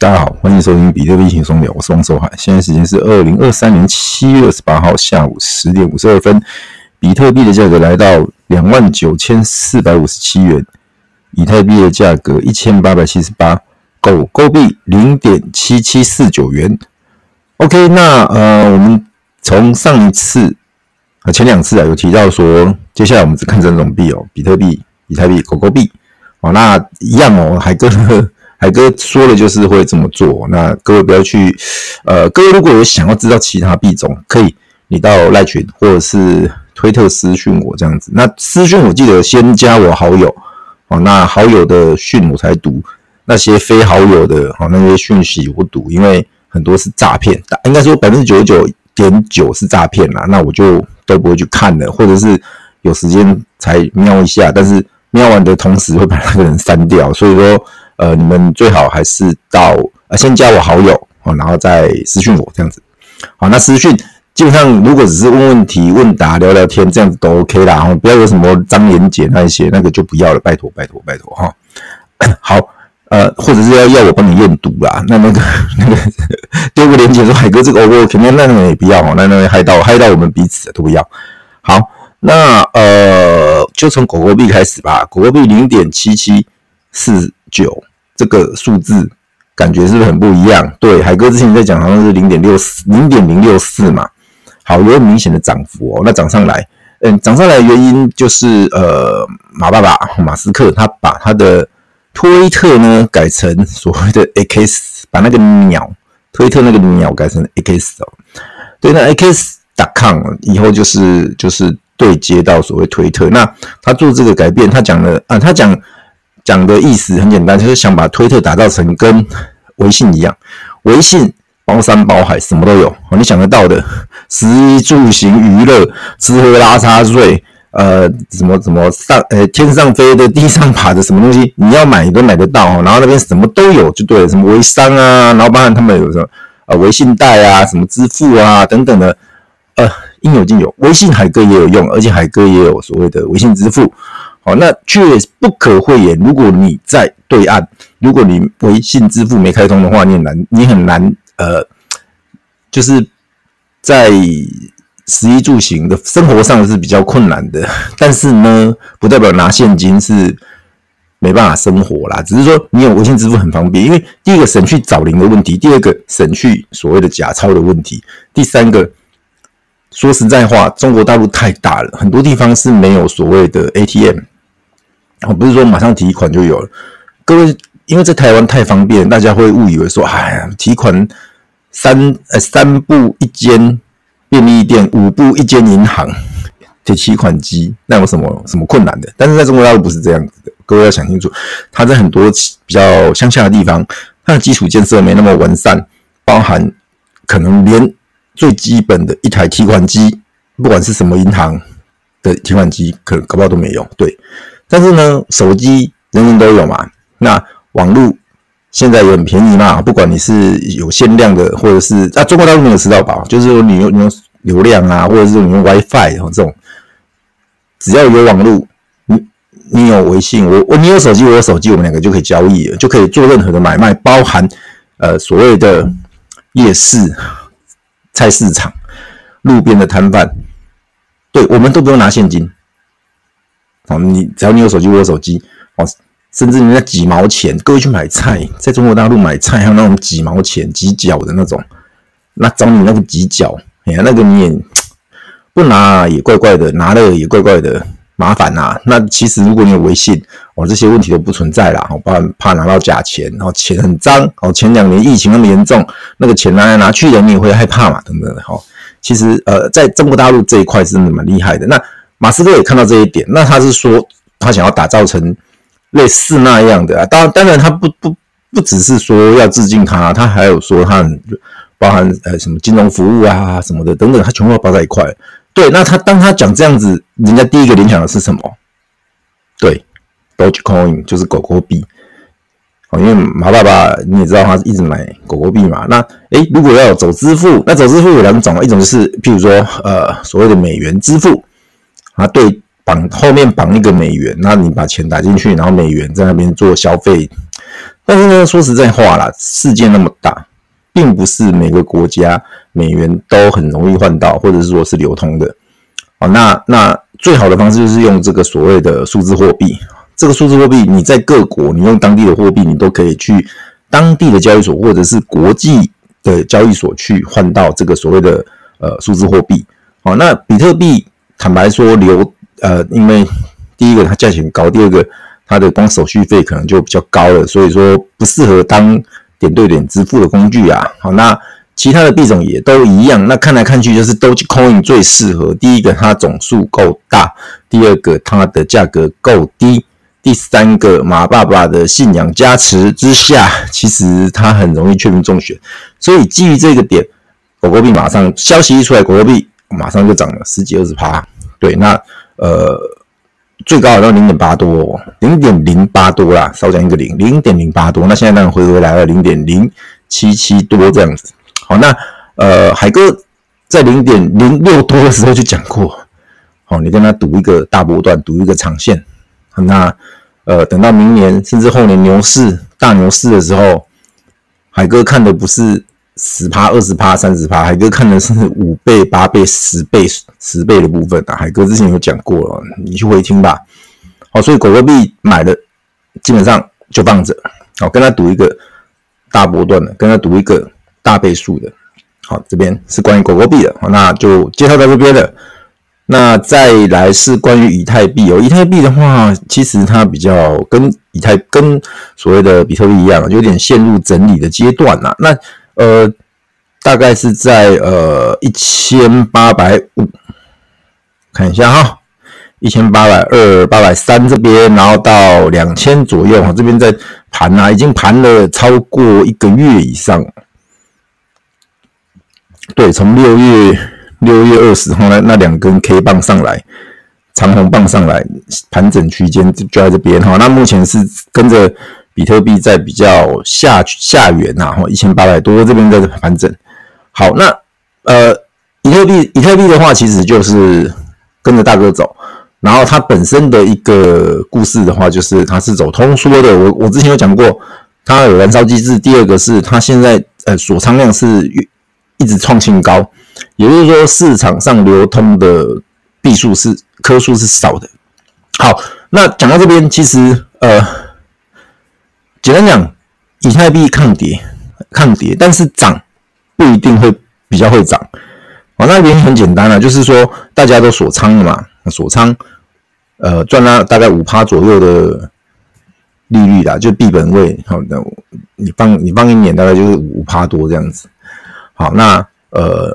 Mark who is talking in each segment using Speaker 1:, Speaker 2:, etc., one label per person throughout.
Speaker 1: 大家好，欢迎收听比特币轻松聊，我是王守海。现在时间是二零二三年七月二十八号下午十点五十二分，比特币的价格来到两万九千四百五十七元，以太币的价格一千八百七十八，狗狗币零点七七四九元。OK，那呃，我们从上一次啊前两次啊有提到说，接下来我们只看这种币哦，比特币、以太币、狗狗币。好，那一样哦，海哥。海哥说的就是会这么做，那各位不要去，呃，各位如果有想要知道其他币种，可以你到赖群或者是推特私讯我这样子。那私讯我记得先加我好友，哦，那好友的讯我才读，那些非好友的，哦，那些讯息我不读，因为很多是诈骗，应该说百分之九十九点九是诈骗啦，那我就都不会去看了，或者是有时间才瞄一下，但是瞄完的同时会把那个人删掉，所以说。呃，你们最好还是到呃先加我好友哦，然后再私讯我这样子。好，那私讯基本上如果只是问问题、问答、聊聊天这样子都 OK 啦。哈，不要有什么张连杰那一些，那个就不要了，拜托拜托拜托哈。好，呃，或者是要要我帮你验毒啦，那那个 那个丢个连结说海哥这个 OK，肯定那个也不要哦，那那害到害到我们彼此都不要。好，那呃就从狗狗币开始吧，狗狗币零点七七四九。这个数字感觉是不是很不一样？对，海哥之前在讲好像是零点六四，零点零六四嘛。好，有明显的涨幅哦。那涨上来，嗯，涨上来的原因就是呃，马爸爸马斯克他把他的推特呢改成所谓的 X，把那个鸟推特那个鸟改成 X 哦。对，那 X.com 以后就是就是对接到所谓推特。那他做这个改变，他讲了啊，他讲。讲的意思很简单，就是想把推特打造成跟微信一样，微信包山包海，什么都有，你想得到的，食住行娱乐，吃喝拉撒睡，呃，什么什么上，呃，天上飞的，地上爬的，什么东西你要买你都买得到，然后那边什么都有，就对了，什么微商啊，然后包含他们有什么呃微信贷啊，什么支付啊等等的，呃，应有尽有，微信海哥也有用，而且海哥也有所谓的微信支付。好，那却不可讳言。如果你在对岸，如果你微信支付没开通的话，你很难，你很难，呃，就是在食衣住行的生活上是比较困难的。但是呢，不代表拿现金是没办法生活啦。只是说你有微信支付很方便，因为第一个省去找零的问题，第二个省去所谓的假钞的问题，第三个。说实在话，中国大陆太大了，很多地方是没有所谓的 ATM，我，不是说马上提款就有了。各位，因为在台湾太方便，大家会误以为说，哎呀，提款三呃三步一间便利店，五步一间银行的提款机，那有什么什么困难的？但是在中国大陆不是这样子的，各位要想清楚，它在很多比较乡下的地方，它的基础建设没那么完善，包含可能连。最基本的一台提款机，不管是什么银行的提款机，可能搞不好都没有。对，但是呢，手机人人都有嘛。那网络现在也很便宜嘛，不管你是有限量的，或者是啊，中国大陆没有吃到饱，就是说你用你用流量啊，或者是你用 WiFi 这种，只要有网络，你你有微信，我我你有手机，我有手机，我们两个就可以交易，就可以做任何的买卖，包含呃所谓的夜市。菜市场、路边的摊贩，对，我们都不用拿现金。哦，你只要你有手机，我有手机，哦，甚至人家几毛钱，各位去买菜，在中国大陆买菜还有那种几毛钱、几角的那种，那找你那个几角，哎呀，那个你也不拿也怪怪的，拿了也怪怪的。麻烦呐、那其实如果你有微信，哦，这些问题都不存在啦。哦，怕怕拿到假钱，然后钱很脏，哦，前两年疫情那么严重，那个钱拿来拿去的，你也会害怕嘛，等等的。哈，其实呃，在中国大陆这一块是真的蛮厉害的。那马斯克也看到这一点，那他是说他想要打造成类似那样的啊。当然，当然他不不不只是说要致敬他，他还有说他很包含呃什么金融服务啊什么的等等，他全部包在一块。对，那他当他讲这样子，人家第一个联想的是什么？对，Dogecoin 就是狗狗币。哦，因为马爸爸你也知道，他一直买狗狗币嘛。那诶，如果要走支付，那走支付有两种，一种就是譬如说呃所谓的美元支付啊，对，绑后面绑一个美元，那你把钱打进去，然后美元在那边做消费。但是呢，说实在话啦，世界那么大，并不是每个国家美元都很容易换到，或者是说是流通的。好，那那最好的方式就是用这个所谓的数字货币。这个数字货币，你在各国，你用当地的货币，你都可以去当地的交易所或者是国际的交易所去换到这个所谓的呃数字货币。好，那比特币坦白说流呃，因为第一个它价钱高，第二个它的光手续费可能就比较高了，所以说不适合当点对点支付的工具啊。好，那其他的币种也都一样。那看来看去就是 Dogecoin 最适合。第一个它总数够大，第二个它的价格够低。第三个，马爸爸的信仰加持之下，其实他很容易确定中选。所以基于这个点，狗狗币马上消息一出来，狗狗币马上就涨了十几二十趴。对，那呃最高好像零点八多，零点零八多啦，少讲一个零，零点零八多。那现在当然回回来了零点零七七多这样子。好，那呃海哥在零点零六多的时候就讲过，好，你跟他赌一个大波段，赌一个长线。那呃，等到明年甚至后年牛市大牛市的时候，海哥看的不是十趴、二十趴、三十趴，海哥看的是五倍、八倍、十倍、十倍的部分啊。海哥之前有讲过了，你去回听吧。好，所以狗狗币买的基本上就放着，好，跟他赌一个大波段的，跟他赌一个大倍数的。好，这边是关于狗狗币的，那就介绍到这边了。那再来是关于以太币哦，以太币的话，其实它比较跟以太跟所谓的比特币一样，有点陷入整理的阶段呐。那呃，大概是在呃一千八百五，看一下哈，一千八百二、八百三这边，然后到两千左右哈，这边在盘啊，已经盘了超过一个月以上。对，从六月。六月二十号那那两根 K 棒上来，长红棒上来，盘整区间就在这边哈。那目前是跟着比特币在比较下下缘呐，哈，一千八百多这边在盘整。好，那呃，以特币以特币的话，其实就是跟着大哥走。然后它本身的一个故事的话，就是它是走通缩的。我我之前有讲过，它有燃烧机制。第二个是它现在呃锁仓量是一直创新高。也就是说，市场上流通的币数是颗数是少的。好，那讲到这边，其实呃，简单讲，以太币抗跌，抗跌，但是涨不一定会比较会涨。哦，那原因很简单了，就是说大家都锁仓了嘛，锁仓，呃，赚了大概五趴左右的利率啦，就币本位。好，那你放你放一年，大概就是五趴多这样子。好，那呃。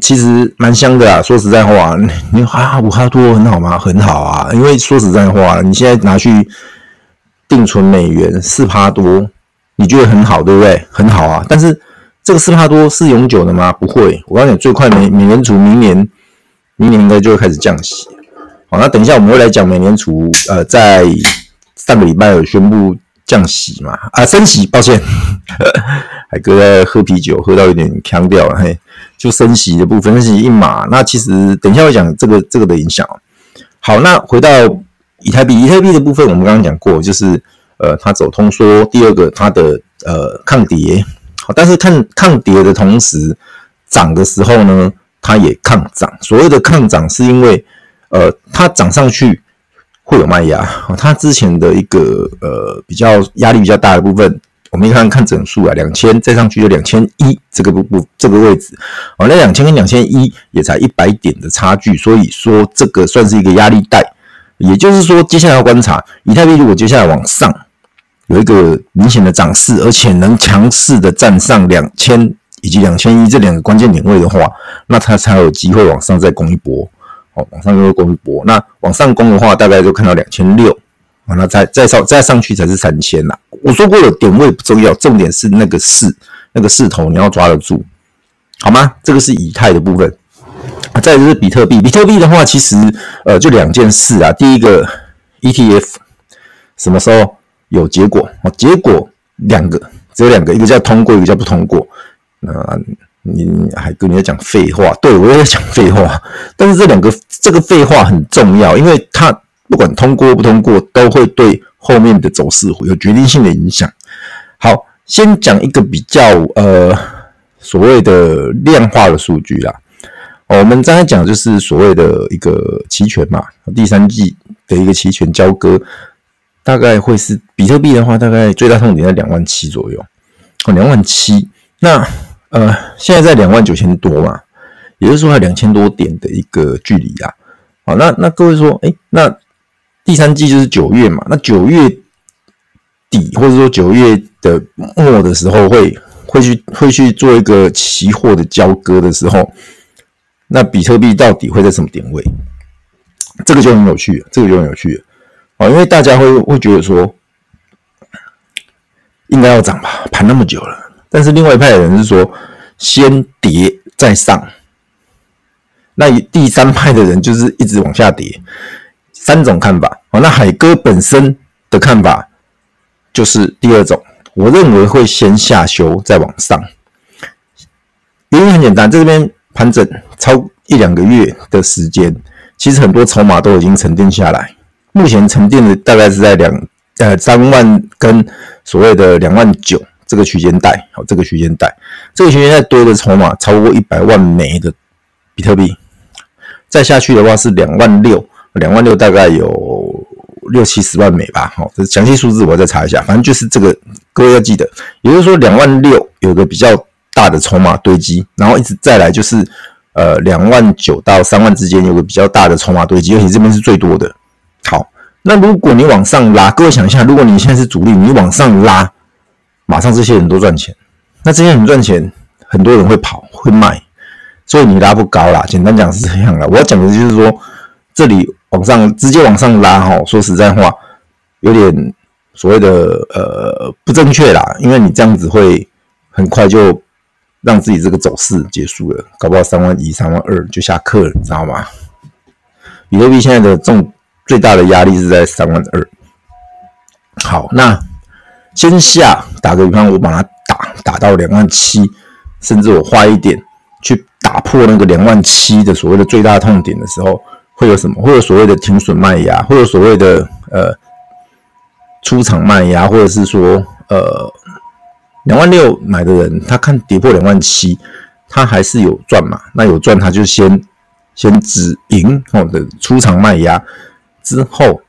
Speaker 1: 其实蛮香的啊，说实在话，你你啊五哈多很好吗？很好啊，因为说实在话，你现在拿去定存美元四趴多，你觉得很好，对不对？很好啊，但是这个四趴多是永久的吗？不会，我告诉你，最快美美联储明年明年应该就会开始降息。好，那等一下我们会来讲美联储，呃，在上个礼拜有宣布降息嘛？啊，升息，抱歉。海哥在喝啤酒，喝到有点呛掉了，嘿，就升息的部分，升息一码。那其实等一下会讲这个这个的影响。好，那回到以太币，以太币的部分，我们刚刚讲过，就是呃，它走通缩。第二个，它的呃抗跌。好，但是看抗跌的同时，涨的时候呢，它也抗涨。所谓的抗涨，是因为呃，它涨上去会有卖压。它之前的一个呃比较压力比较大的部分。我们一看看整数啊，两千再上去就两千一这个不不这个位置，哦，那两千跟两千一也才一百点的差距，所以说这个算是一个压力带。也就是说，接下来要观察以太币如果接下来往上有一个明显的涨势，而且能强势的站上两千以及两千一这两个关键点位的话，那它才有机会往上再攻一波。哦，往上又攻一波，那往上攻的话，大概就看到两千六。啊，那再再上再上去才是三千呐。我说过了，点位不重要，重点是那个势，那个势头你要抓得住，好吗？这个是以太的部分。再就是比特币，比特币的话，其实呃就两件事啊。第一个 ETF 什么时候有结果？哦，结果两个，只有两个，一个叫通过，一个叫不通过。那你还跟你在讲废话？对，我也在讲废话。但是这两个这个废话很重要，因为它。不管通过不通过，都会对后面的走势会有决定性的影响。好，先讲一个比较呃所谓的量化的数据啦。哦，我们刚才讲就是所谓的一个期权嘛，第三季的一个期权交割，大概会是比特币的话，大概最大痛点在两万七左右。哦，两万七，那呃现在在两万九千多嘛，也就是说还两千多点的一个距离啊。好，那那各位说，哎，那第三季就是九月嘛，那九月底或者说九月的末的时候，会会去会去做一个期货的交割的时候。那比特币到底会在什么点位？这个就很有趣，这个就很有趣啊！因为大家会会觉得说，应该要涨吧，盘那么久了。但是另外一派的人是说，先跌再上。那第三派的人就是一直往下跌。三种看法啊。那海哥本身的看法就是第二种，我认为会先下修再往上。原因很简单，这边。盘整超一两个月的时间，其实很多筹码都已经沉淀下来。目前沉淀的大概是在两呃三万跟所谓的两万九这个区间带，好，这个区间带，这个区间带多的筹码超过一百万枚的比特币。再下去的话是两万六，两万六大概有六七十万枚吧。好，这详细数字我再查一下，反正就是这个，各位要记得，也就是说两万六有个比较。大的筹码堆积，然后一直再来就是，呃，两万九到三万之间有个比较大的筹码堆积，而且这边是最多的。好，那如果你往上拉，各位想一下，如果你现在是主力，你往上拉，马上这些人都赚钱。那这些人赚钱，很多人会跑会卖，所以你拉不高啦。简单讲是这样啦。我要讲的就是说，这里往上直接往上拉，哈，说实在话，有点所谓的呃不正确啦，因为你这样子会很快就。让自己这个走势结束了，搞不好三万一、三万二就下课了，你知道吗？比特币现在的重最大的压力是在三万二。好，那先下打个比方，我把它打打到两万七，甚至我花一点去打破那个两万七的所谓的最大痛点的时候，会有什么？会有所谓的停损卖压，会有所谓的呃出场卖压，或者是说呃。两万六买的人，他看跌破两万七，他还是有赚嘛？那有赚，他就先先止盈哦的出场卖压，之后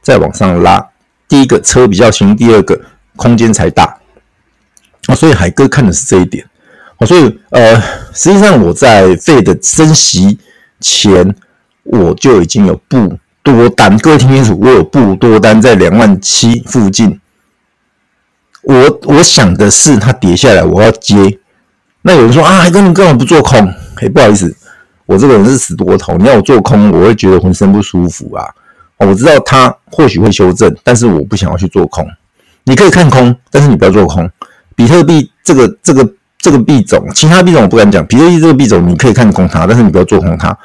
Speaker 1: 再往上拉。第一个车比较轻，第二个空间才大啊。所以海哥看的是这一点啊。所以呃，实际上我在费的升息前，我就已经有布多单。各位听清楚，我有布多单在两万七附近。我我想的是，它跌下来，我要接。那有人说啊，海哥你根本不做空，哎，不好意思，我这个人是死多头。你要我做空，我会觉得浑身不舒服啊。我知道它或许会修正，但是我不想要去做空。你可以看空，但是你不要做空。比特币这个这个这个币种，其他币种我不敢讲。比特币这个币种，你可以看空它，但是你不要做空它。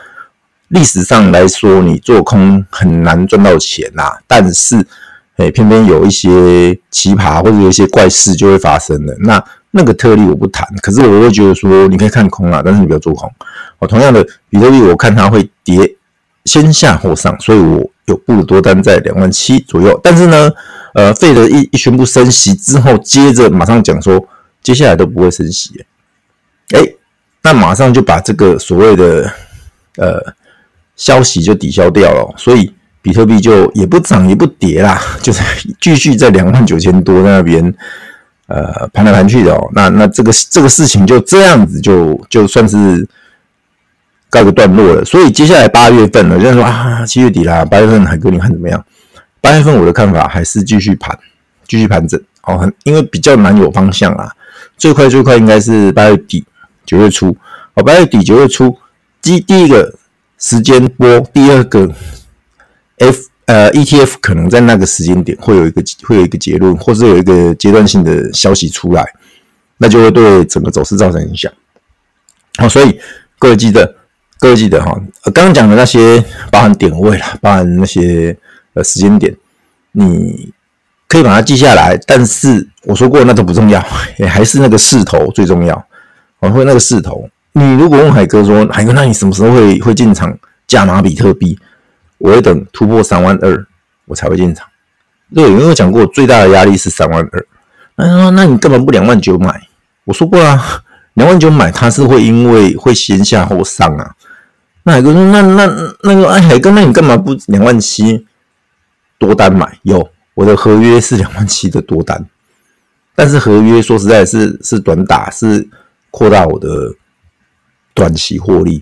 Speaker 1: 历史上来说，你做空很难赚到钱呐、啊，但是。哎，偏偏有一些奇葩或者有一些怪事就会发生了。那那个特例我不谈，可是我会觉得说，你可以看空啊，但是你不要做空。哦，同样的比特币，我看它会跌，先下后上，所以我有布多单在两万七左右。但是呢，呃，费德一一宣布升息之后，接着马上讲说，接下来都不会升息。哎，那马上就把这个所谓的呃消息就抵消掉了，所以。比特币就也不涨也不跌啦，就是继续在两万九千多那边呃盘来盘去的哦。那那这个这个事情就这样子就就算是告个段落了。所以接下来八月份了，有人说啊七月底啦，八月份海哥你看怎么样？八月份我的看法还是继续盘，继续盘整哦，很因为比较难有方向啊。最快最快应该是八月底九月初哦，八月底九月初第第一个时间波，第二个。F 呃 ETF 可能在那个时间点会有一个会有一个结论，或者有一个阶段性的消息出来，那就会对整个走势造成影响。好，所以各位记得，各位记得哈，刚刚讲的那些包含点位啦，包含那些呃时间点，你可以把它记下来。但是我说过，那都不重要，也还是那个势头最重要。我会那个势头，你如果问海哥说，海哥，那你什么时候会会进场加码比特币？我会等突破三万二，我才会进场。对，因为我讲过，最大的压力是三万二。那说那你干嘛不两万九买？我说过啦，两万九买它是会因为会先下后上啊。那海哥说，那那那个哎，海哥，那你干嘛不两万七多单买？有，我的合约是两万七的多单，但是合约说实在是是短打，是扩大我的短期获利。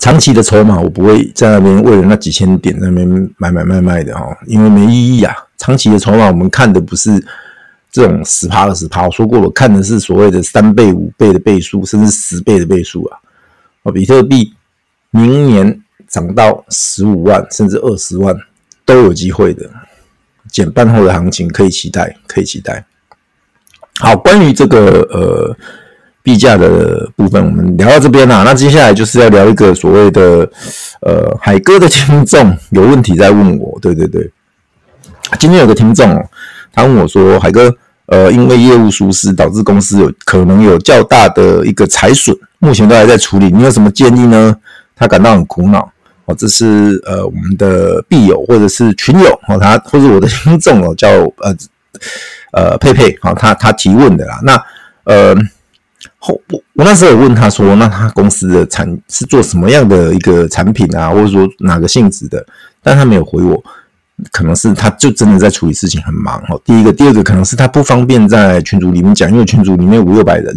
Speaker 1: 长期的筹码，我不会在那边为了那几千点那边买买卖卖的哈，因为没意义啊。长期的筹码，我们看的不是这种十趴二十趴，我说过了，看的是所谓的三倍、五倍的倍数，甚至十倍的倍数啊。啊，比特币明年涨到十五万甚至二十万都有机会的，减半后的行情可以期待，可以期待。好，关于这个呃。币价的部分我们聊到这边啦，那接下来就是要聊一个所谓的呃海哥的听众有问题在问我，对对对，今天有个听众，他问我说，海哥，呃，因为业务疏失导致公司有可能有较大的一个财损，目前都还在处理，你有什么建议呢？他感到很苦恼哦，这是呃我们的币友或者是群友哦，他或者我的听众哦叫呃呃佩佩啊，他他提问的啦，那呃。后我我那时候有问他说，那他公司的产是做什么样的一个产品啊，或者说哪个性质的？但他没有回我，可能是他就真的在处理事情很忙哦。第一个，第二个可能是他不方便在群组里面讲，因为群组里面五六百人，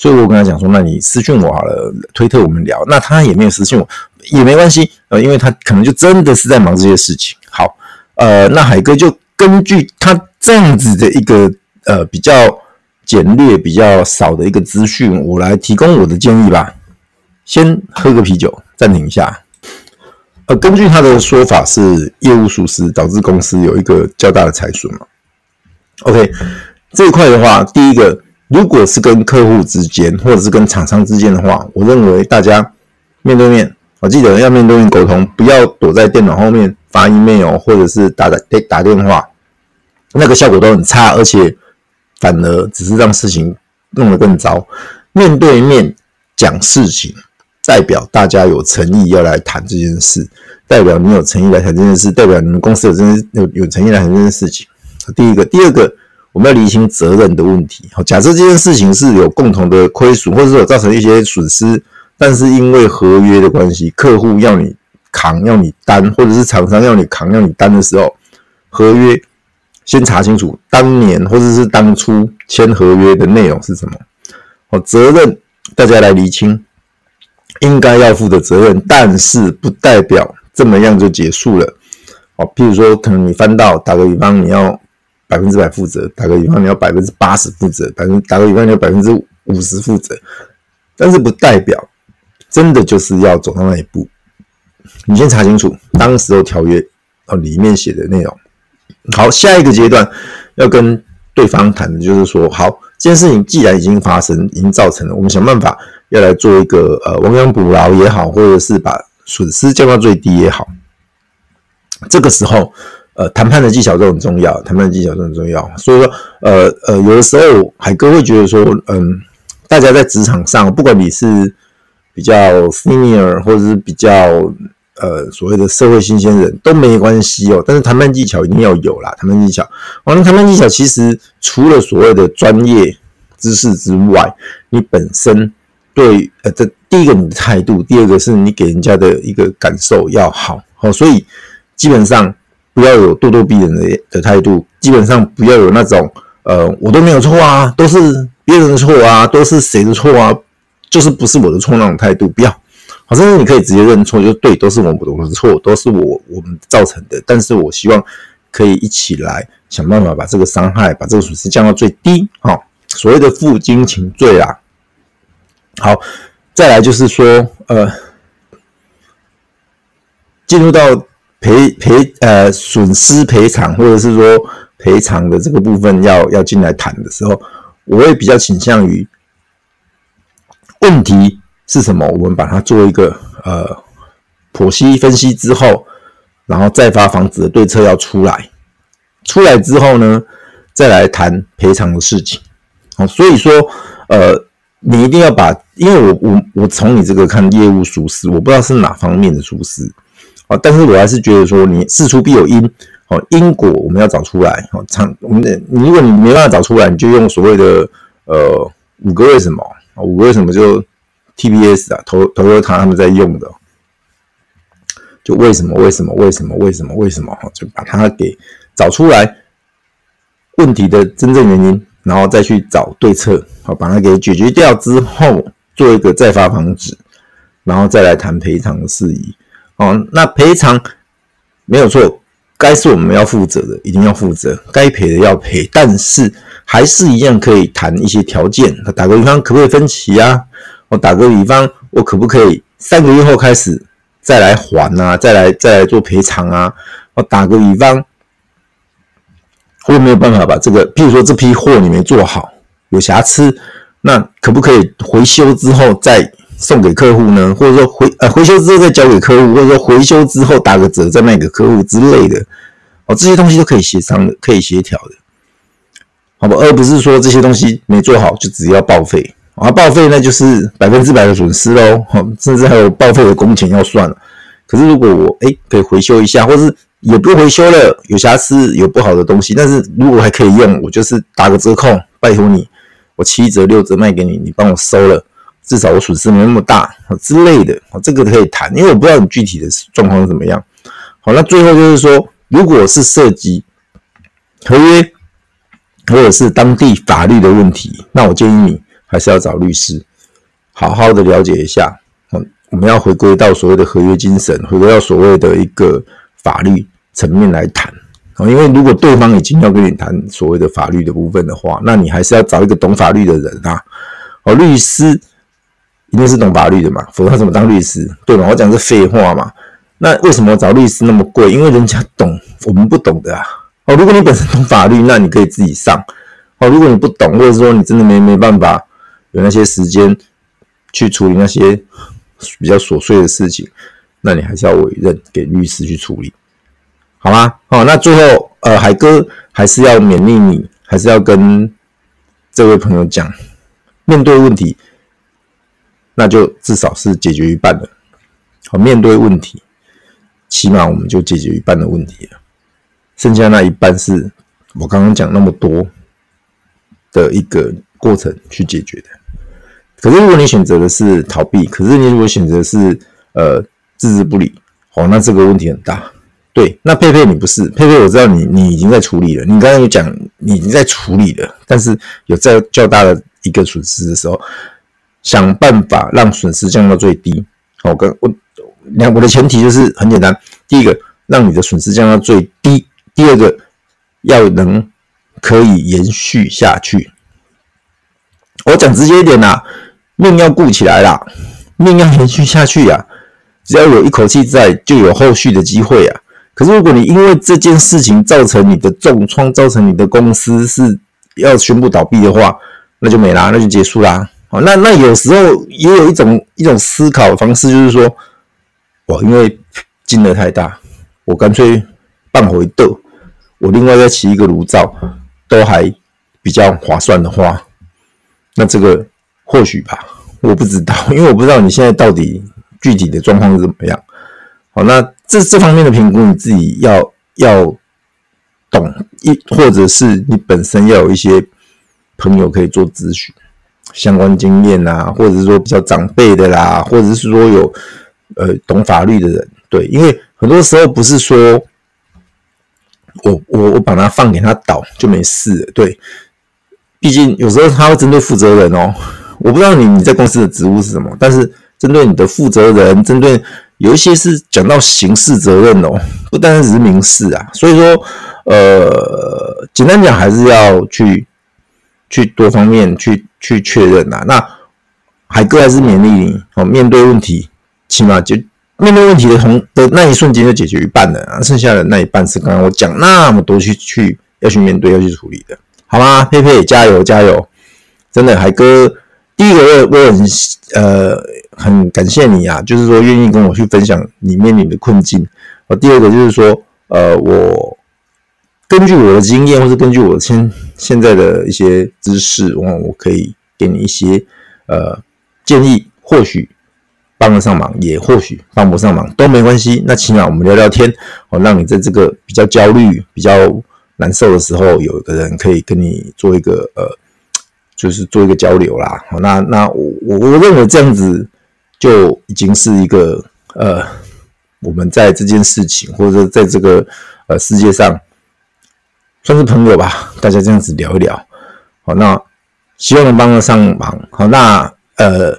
Speaker 1: 所以我跟他讲说，那你私讯我好了，推特我们聊。那他也没有私信我，也没关系，呃，因为他可能就真的是在忙这些事情。好，呃，那海哥就根据他这样子的一个呃比较。简略比较少的一个资讯，我来提供我的建议吧。先喝个啤酒，暂停一下。呃，根据他的说法是业务疏失导致公司有一个较大的财损嘛。OK，这一块的话，第一个，如果是跟客户之间或者是跟厂商之间的话，我认为大家面对面，我记得要面对面沟通，不要躲在电脑后面发 email 或者是打打打电话，那个效果都很差，而且。反而只是让事情弄得更糟。面对面讲事情，代表大家有诚意要来谈这件事，代表你有诚意来谈这件事，代表你们公司有真有有诚意来谈这件事情。第一个，第二个，我们要厘清责任的问题。好，假设这件事情是有共同的亏损，或者是有造成一些损失，但是因为合约的关系，客户要你扛，要你担，或者是厂商要你扛，要你担的时候，合约。先查清楚当年或者是当初签合约的内容是什么，好，责任大家来厘清，应该要负的责任，但是不代表这么样就结束了，哦，譬如说可能你翻到打个比方，你要百分之百负责，打个比方你要百分之八十负责，百分打个比方你要百分之五十负责，但是不代表真的就是要走到那一步，你先查清楚当时候条约哦里面写的内容。好，下一个阶段要跟对方谈的就是说，好，这件事情既然已经发生，已经造成了，我们想办法要来做一个呃亡羊补牢也好，或者是把损失降到最低也好。这个时候，呃，谈判的技巧都很重要，谈判的技巧都很重要。所以说，呃呃，有的时候海哥会觉得说，嗯，大家在职场上，不管你是比较 senior 或者是比较。呃，所谓的社会新鲜人都没关系哦，但是谈判技巧一定要有啦。谈判技巧，完了，谈判技巧其实除了所谓的专业知识之外，你本身对呃，这第一个你的态度，第二个是你给人家的一个感受要好，好，所以基本上不要有咄咄逼人的的态度，基本上不要有那种呃，我都没有错啊，都是别人的错啊，都是谁的错啊，就是不是我的错那种态度，不要。好，甚至你可以直接认错，就对，都是我们的错，都是我我们造成的。但是我希望可以一起来想办法把这个伤害、把这个损失降到最低。好，所谓的负荆请罪啦。好，再来就是说，呃，进入到赔赔呃损失赔偿或者是说赔偿的这个部分要要进来谈的时候，我会比较倾向于问题。是什么？我们把它做一个呃剖析分析之后，然后再发防止的对策要出来。出来之后呢，再来谈赔偿的事情。好，所以说呃，你一定要把，因为我我我从你这个看业务疏失，我不知道是哪方面的疏失啊，但是我还是觉得说你事出必有因。哦，因果我们要找出来。哦，长我们的，如果你没办法找出来，你就用所谓的呃五个为什么，五个为什么就 TBS 啊，投投优塔他们在用的，就为什么为什么为什么为什么为什么哈，就把它给找出来问题的真正原因，然后再去找对策，好，把它给解决掉之后，做一个再发防止，然后再来谈赔偿的事宜。哦，那赔偿没有错。该是我们要负责的，一定要负责；该赔的要赔，但是还是一样可以谈一些条件。打个比方，可不可以分期啊？我打个比方，我可不可以三个月后开始再来还啊？再来再来做赔偿啊？我打个比方，我有没有办法把这个，譬如说这批货你没做好，有瑕疵，那可不可以回修之后再？送给客户呢，或者说回呃回修之后再交给客户，或者说回修之后打个折再卖给客户之类的，哦，这些东西都可以协商的，可以协调的，好吧？而不是说这些东西没做好就只要报废啊，报废那就是百分之百的损失喽，甚至还有报废的工钱要算。可是如果我诶可以回修一下，或是也不回修了，有瑕疵有不好的东西，但是如果还可以用，我就是打个折扣，拜托你，我七折六折卖给你，你帮我收了。至少我损失没那么大之类的，这个可以谈，因为我不知道你具体的状况是怎么样。好，那最后就是说，如果是涉及合约或者是当地法律的问题，那我建议你还是要找律师，好好的了解一下。嗯我们要回归到所谓的合约精神，回归到所谓的一个法律层面来谈。因为如果对方已经要跟你谈所谓的法律的部分的话，那你还是要找一个懂法律的人啊，哦，律师。一定是懂法律的嘛，否则他怎么当律师？对吗？我讲的是废话嘛。那为什么找律师那么贵？因为人家懂，我们不懂的啊。哦，如果你本身懂法律，那你可以自己上。哦，如果你不懂，或者说你真的没没办法有那些时间去处理那些比较琐碎的事情，那你还是要委任给律师去处理，好吗？哦，那最后呃，海哥还是要勉励你，还是要跟这位朋友讲，面对问题。那就至少是解决一半了。好，面对问题，起码我们就解决一半的问题了。剩下那一半是我刚刚讲那么多的一个过程去解决的。可是如果你选择的是逃避，可是你如果选择是呃置之不理，哦，那这个问题很大。对，那佩佩你不是佩佩，我知道你你已经在处理了。你刚刚有讲你已经在处理了，但是有在较大的一个损失的时候。想办法让损失降到最低。好，跟我两我的前提就是很简单：第一个，让你的损失降到最低；第二个，要能可以延续下去。我讲直接一点啦，命要顾起来啦，命要延续下去呀。只要有一口气在，就有后续的机会啊。可是如果你因为这件事情造成你的重创，造成你的公司是要宣布倒闭的话，那就没啦，那就结束啦。哦，那那有时候也有一种一种思考方式，就是说，我因为金额太大，我干脆办回豆，我另外再起一个炉灶，都还比较划算的话，那这个或许吧，我不知道，因为我不知道你现在到底具体的状况是怎么样。好，那这这方面的评估你自己要要懂一，或者是你本身要有一些朋友可以做咨询。相关经验啊，或者是说比较长辈的啦，或者是说有呃懂法律的人，对，因为很多时候不是说我我我把它放给他倒就没事，对，毕竟有时候他会针对负责人哦，我不知道你你在公司的职务是什么，但是针对你的负责人，针对有一些是讲到刑事责任哦，不单只是民事啊，所以说呃，简单讲还是要去。去多方面去去确认呐、啊，那海哥还是勉励你哦，面对问题，起码就面对问题的同的那一瞬间就解决一半了啊，剩下的那一半是刚刚我讲那么多去去要去面对要去处理的，好吗？佩佩加油加油！真的，海哥，第一个我我很呃很感谢你啊，就是说愿意跟我去分享你面临的困境。哦，第二个就是说呃我。根据我的经验，或是根据我现现在的一些知识，我我可以给你一些呃建议，或许帮得上忙，也或许帮不上忙，都没关系。那起码我们聊聊天，哦，让你在这个比较焦虑、比较难受的时候，有个人可以跟你做一个呃，就是做一个交流啦。好，那那我我我认为这样子就已经是一个呃，我们在这件事情或者在这个呃世界上算是朋友吧。大家这样子聊一聊，好，那希望能帮得上忙。好，那呃，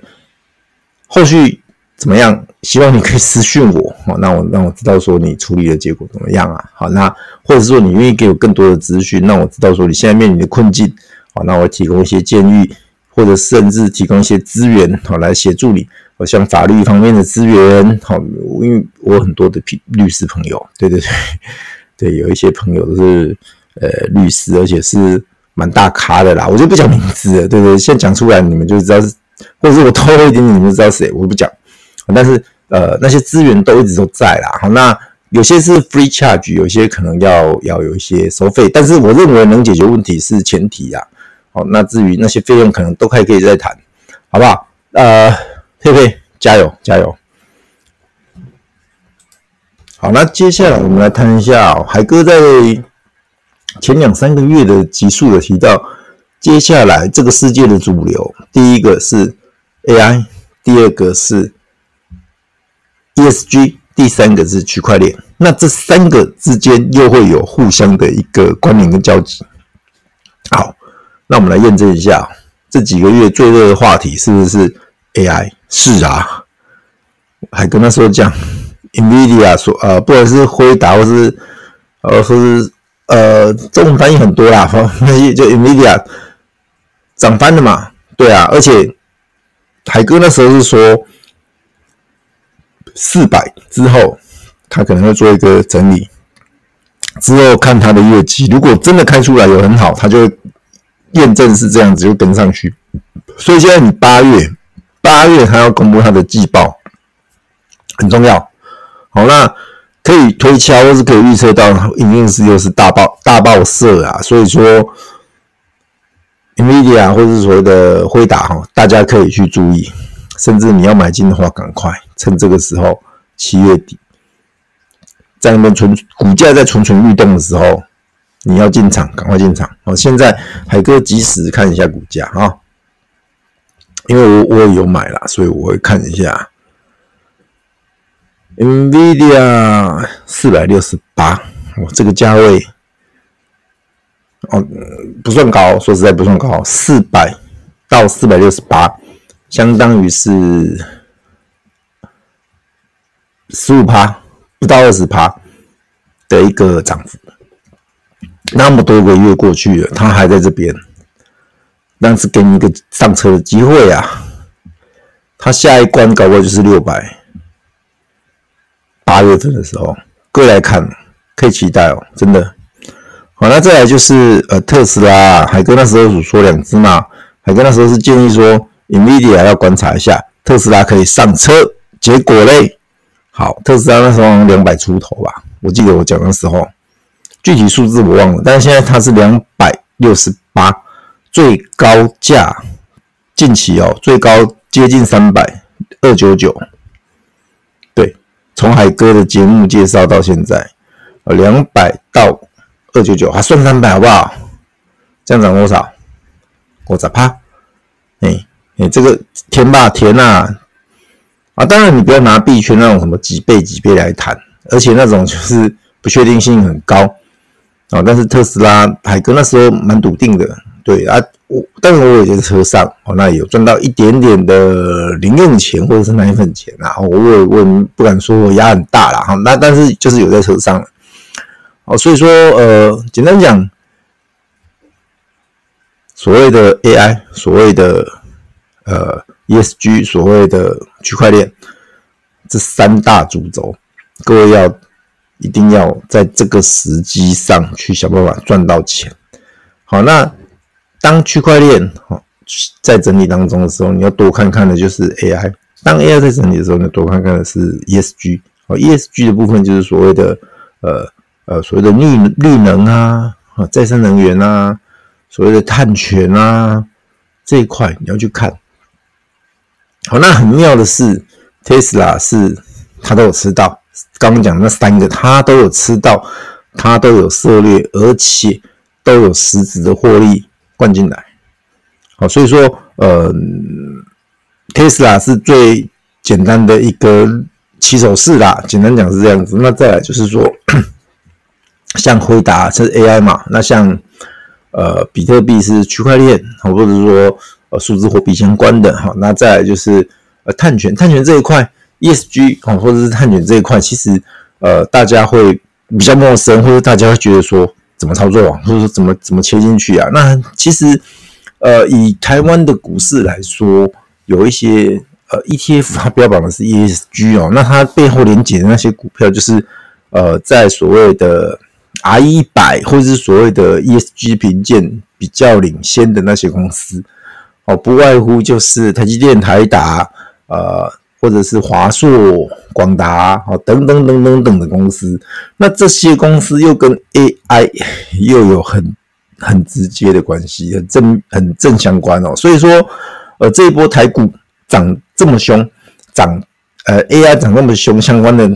Speaker 1: 后续。怎么样？希望你可以私讯我，好，那我让我知道说你处理的结果怎么样啊？好，那或者说你愿意给我更多的资讯，让我知道说你现在面临的困境，好，那我提供一些建议，或者甚至提供一些资源，好，来协助你。好像法律方面的资源，好，因为我很多的律师朋友，对对对，对，有一些朋友都是呃律师，而且是蛮大咖的啦，我就不讲名字了，对不对？现在讲出来你们就知道是，或者是我透露一点点，你们就知道谁，我不讲。但是，呃，那些资源都一直都在啦。好，那有些是 free charge，有些可能要要有一些收费。但是我认为能解决问题是前提呀。好，那至于那些费用，可能都还可以再谈，好不好？呃，佩佩，加油加油！好，那接下来我们来谈一下，海哥在前两三个月的集数有提到，接下来这个世界的主流，第一个是 AI，第二个是。ESG 第三个是区块链，那这三个之间又会有互相的一个关联跟交集。好，那我们来验证一下，这几个月最热的话题是不是 AI？是啊，还跟他说讲，NVIDIA 说呃，不管是辉达或是呃，或是呃，中文翻译很多啦，那 就 NVIDIA 涨翻了嘛，对啊，而且海哥那时候是说。四百之后，他可能会做一个整理，之后看他的业绩，如果真的开出来有很好，他就验证是这样子，就跟上去。所以现在你八月，八月他要公布他的季报，很重要。好，那可以推敲或是可以预测到，一定是又是大爆大爆射啊。所以说，NVIDIA 或是所谓的辉达哈，大家可以去注意。甚至你要买进的话，赶快趁这个时候，七月底，在那边蠢股价在蠢蠢欲动的时候，你要进场，赶快进场。好，现在海哥及时看一下股价啊，因为我我也有买啦，所以我会看一下。NVIDIA 四百六十八，哦，这个价位，哦，不算高，说实在不算高，四百到四百六十八。相当于是十五趴，不到二十趴的一个涨幅。那么多个月过去了，它还在这边，但是给你一个上车的机会啊！它下一关搞不好就是六百。八月份的时候，各位来看，可以期待哦，真的。好，那再来就是呃特斯拉，海哥那时候只说两只嘛，海哥那时候是建议说。NVIDIA 要观察一下，特斯拉可以上车，结果嘞，好，特斯拉那时候两百出头吧，我记得我讲的时候，具体数字我忘了，但是现在它是两百六十八，最高价，近期哦，最高接近三百二九九，从海哥的节目介绍到现在，呃，两百到二九九，还算三百好不好？这样涨多少？我咋怕？哎。你这个填吧填啊啊！当然你不要拿币圈那种什么几倍几倍来谈，而且那种就是不确定性很高啊。但是特斯拉海哥那时候蛮笃定的，对啊，我但是我也在车上哦，那有赚到一点点的零用钱或者是奶粉钱啊。我我我不敢说我压很大了哈，那但是就是有在车上哦，所以说呃，简单讲，所谓的 AI，所谓的。呃，ESG 所谓的区块链这三大主轴，各位要一定要在这个时机上去想办法赚到钱。好，那当区块链在整理当中的时候，你要多看看的就是 AI；当 AI 在整理的时候，你多看看的是 ESG。好，ESG 的部分就是所谓的呃呃所谓的绿绿能啊啊，再生能源啊，所谓的碳权啊这一块你要去看。好，那很妙的是，Tesla 是他都有吃到，刚刚讲那三个他都有吃到，他都有涉猎，而且都有实质的获利灌进来。好，所以说，呃，Tesla 是最简单的一个起手式啦。简单讲是这样子。那再来就是说，像辉达是 AI 嘛，那像呃比特币是区块链，或者是说呃数字货币相关的哈。那再来就是。呃，碳权，碳权这一块，ESG 啊，或者是碳权这一块，其实呃，大家会比较陌生，或者大家会觉得说怎么操作啊，或者说怎么怎么切进去啊？那其实呃，以台湾的股市来说，有一些呃 ETF 它标榜的是 ESG 哦，那它背后连接的那些股票，就是呃，在所谓的 R 一百或者是所谓的 ESG 评鉴比较领先的那些公司哦，不外乎就是台积电、台达。呃，或者是华硕、广达，哦，等等等等等的公司，那这些公司又跟 AI 又有很很直接的关系，很正很正相关哦。所以说，呃，这一波台股涨这么凶，涨呃 AI 涨那么凶，相关的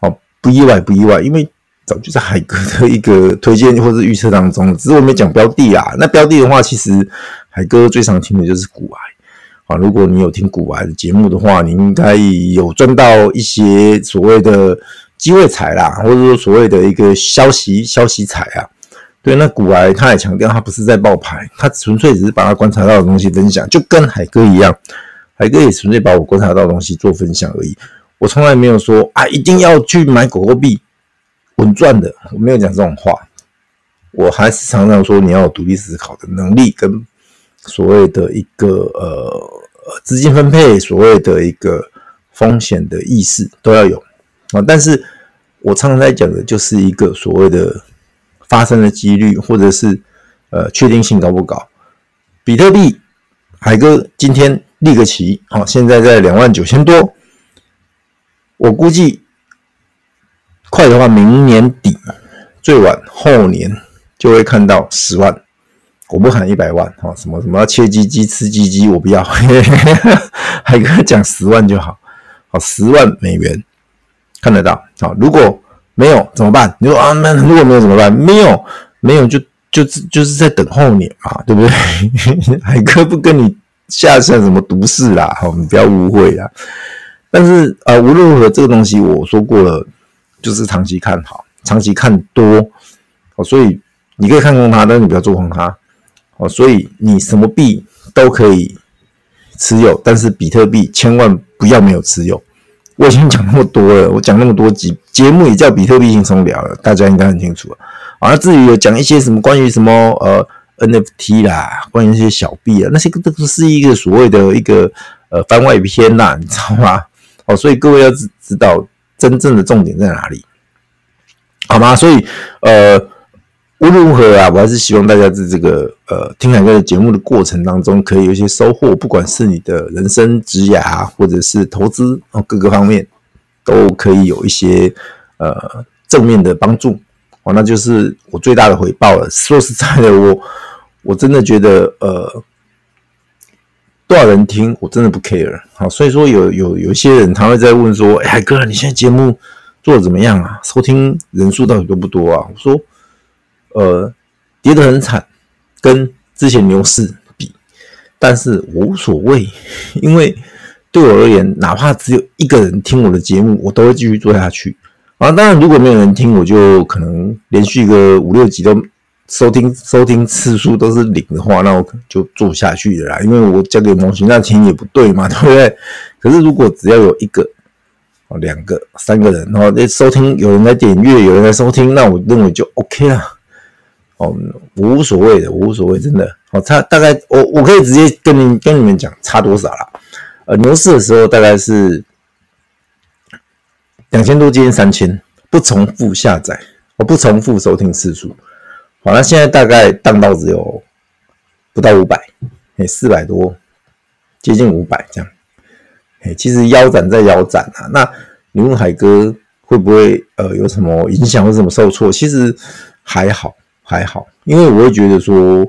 Speaker 1: 哦不意外不意外，因为早就在海哥的一个推荐或者预测当中，只是我没讲标的啊。那标的的话，其实海哥最常听的就是股癌。啊，如果你有听古玩节目的话，你应该有赚到一些所谓的机会财啦，或者说所谓的一个消息消息财啊。对，那古玩他也强调，他不是在报牌，他纯粹只是把他观察到的东西分享，就跟海哥一样，海哥也纯粹把我观察到的东西做分享而已。我从来没有说啊，一定要去买狗狗币稳赚的，我没有讲这种话。我还是常常说，你要有独立思考的能力跟。所谓的一个呃资金分配，所谓的一个风险的意识都要有啊。但是我常常在讲的就是一个所谓的发生的几率，或者是呃确定性高不高。比特币，海哥今天立个旗，好，现在在两万九千多，我估计快的话，明年底最晚后年就会看到十万。我不喊一百万，哈，什么什么切鸡鸡吃鸡鸡，我不要，海哥讲十万就好，好十万美元看得到，好，如果没有怎么办？你说啊，那如果没有怎么办？没有，没有就就就是在等候你嘛，对不对？海哥不跟你下线什么毒誓啦，好，你不要误会啦。但是呃，无论如何，这个东西我说过了，就是长期看好，长期看多，好，所以你可以看空它，但是你不要做空它。哦，所以你什么币都可以持有，但是比特币千万不要没有持有。我已经讲那么多了，我讲那么多集节目也叫比特币轻松聊了，大家应该很清楚了。啊，至于有讲一些什么关于什么呃 NFT 啦，关于一些小币啊，那些都是一个所谓的一个呃番外篇呐，你知道吗？哦，所以各位要知知道真正的重点在哪里，好吗？所以呃。无论如何啊，我还是希望大家在这个呃听海哥的节目的过程当中，可以有一些收获，不管是你的人生职涯，或者是投资啊，各个方面都可以有一些呃正面的帮助哦，那就是我最大的回报了。说实在的，我我真的觉得呃多少人听，我真的不 care 好，所以说有有有一些人他会在问说，哎，海哥，你现在节目做的怎么样啊？收听人数到底多不多啊？我说。呃，跌得很惨，跟之前牛市比，但是我无所谓，因为对我而言，哪怕只有一个人听我的节目，我都会继续做下去。啊，当然如果没有人听，我就可能连续个五六集都收听收听次数都是零的话，那我就做不下去的啦，因为我交给模型那钱也不对嘛，对不对？可是如果只要有一个、两个、三个人，然后收听有人来点阅，有人来收听，那我认为就 OK 了。哦，无所谓的，无所谓，真的。哦，差大概我我可以直接跟你跟你们讲差多少啦。呃，牛市的时候大概是两千多，接近三千，不重复下载，我不重复收听次数。好，那现在大概荡到只有不到五百，哎，四百多，接近五百这样。哎，其实腰斩在腰斩啊。那你问海哥会不会呃有什么影响或什么受挫？其实还好。还好，因为我会觉得说，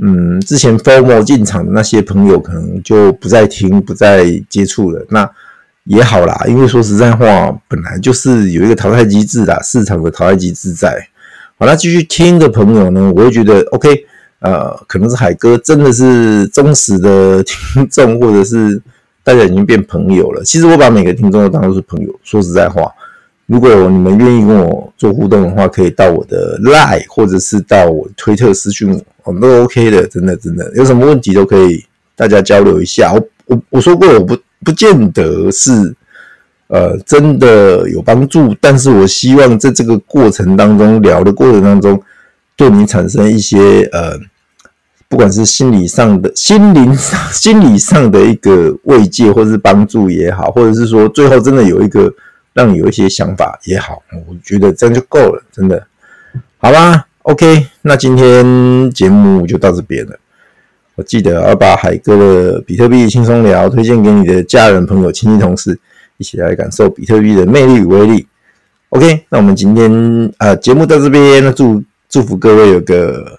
Speaker 1: 嗯，之前 FOMO 进场的那些朋友可能就不再听、不再接触了。那也好啦，因为说实在话，本来就是有一个淘汰机制啦，市场的淘汰机制在。好，那继续听的朋友呢，我会觉得 OK，呃，可能是海哥真的是忠实的听众，或者是大家已经变朋友了。其实我把每个听众都当做是朋友。说实在话，如果你们愿意跟我做互动的话，可以到我的 Line 或者是到我推特私讯我，我们都 OK 的，真的真的，有什么问题都可以大家交流一下。我我我说过，我不不见得是。呃，真的有帮助，但是我希望在这个过程当中聊的过程当中，对你产生一些呃，不管是心理上的、心灵上、心理上的一个慰藉，或者是帮助也好，或者是说最后真的有一个让你有一些想法也好，我觉得这样就够了，真的，好啦？OK，那今天节目就到这边了。我记得要把海哥的比特币轻松聊推荐给你的家人、朋友、亲戚、同事。一起来感受比特币的魅力与威力。OK，那我们今天啊节目到这边，那祝祝福各位有个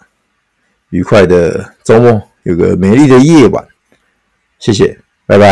Speaker 1: 愉快的周末，有个美丽的夜晚。谢谢，拜拜。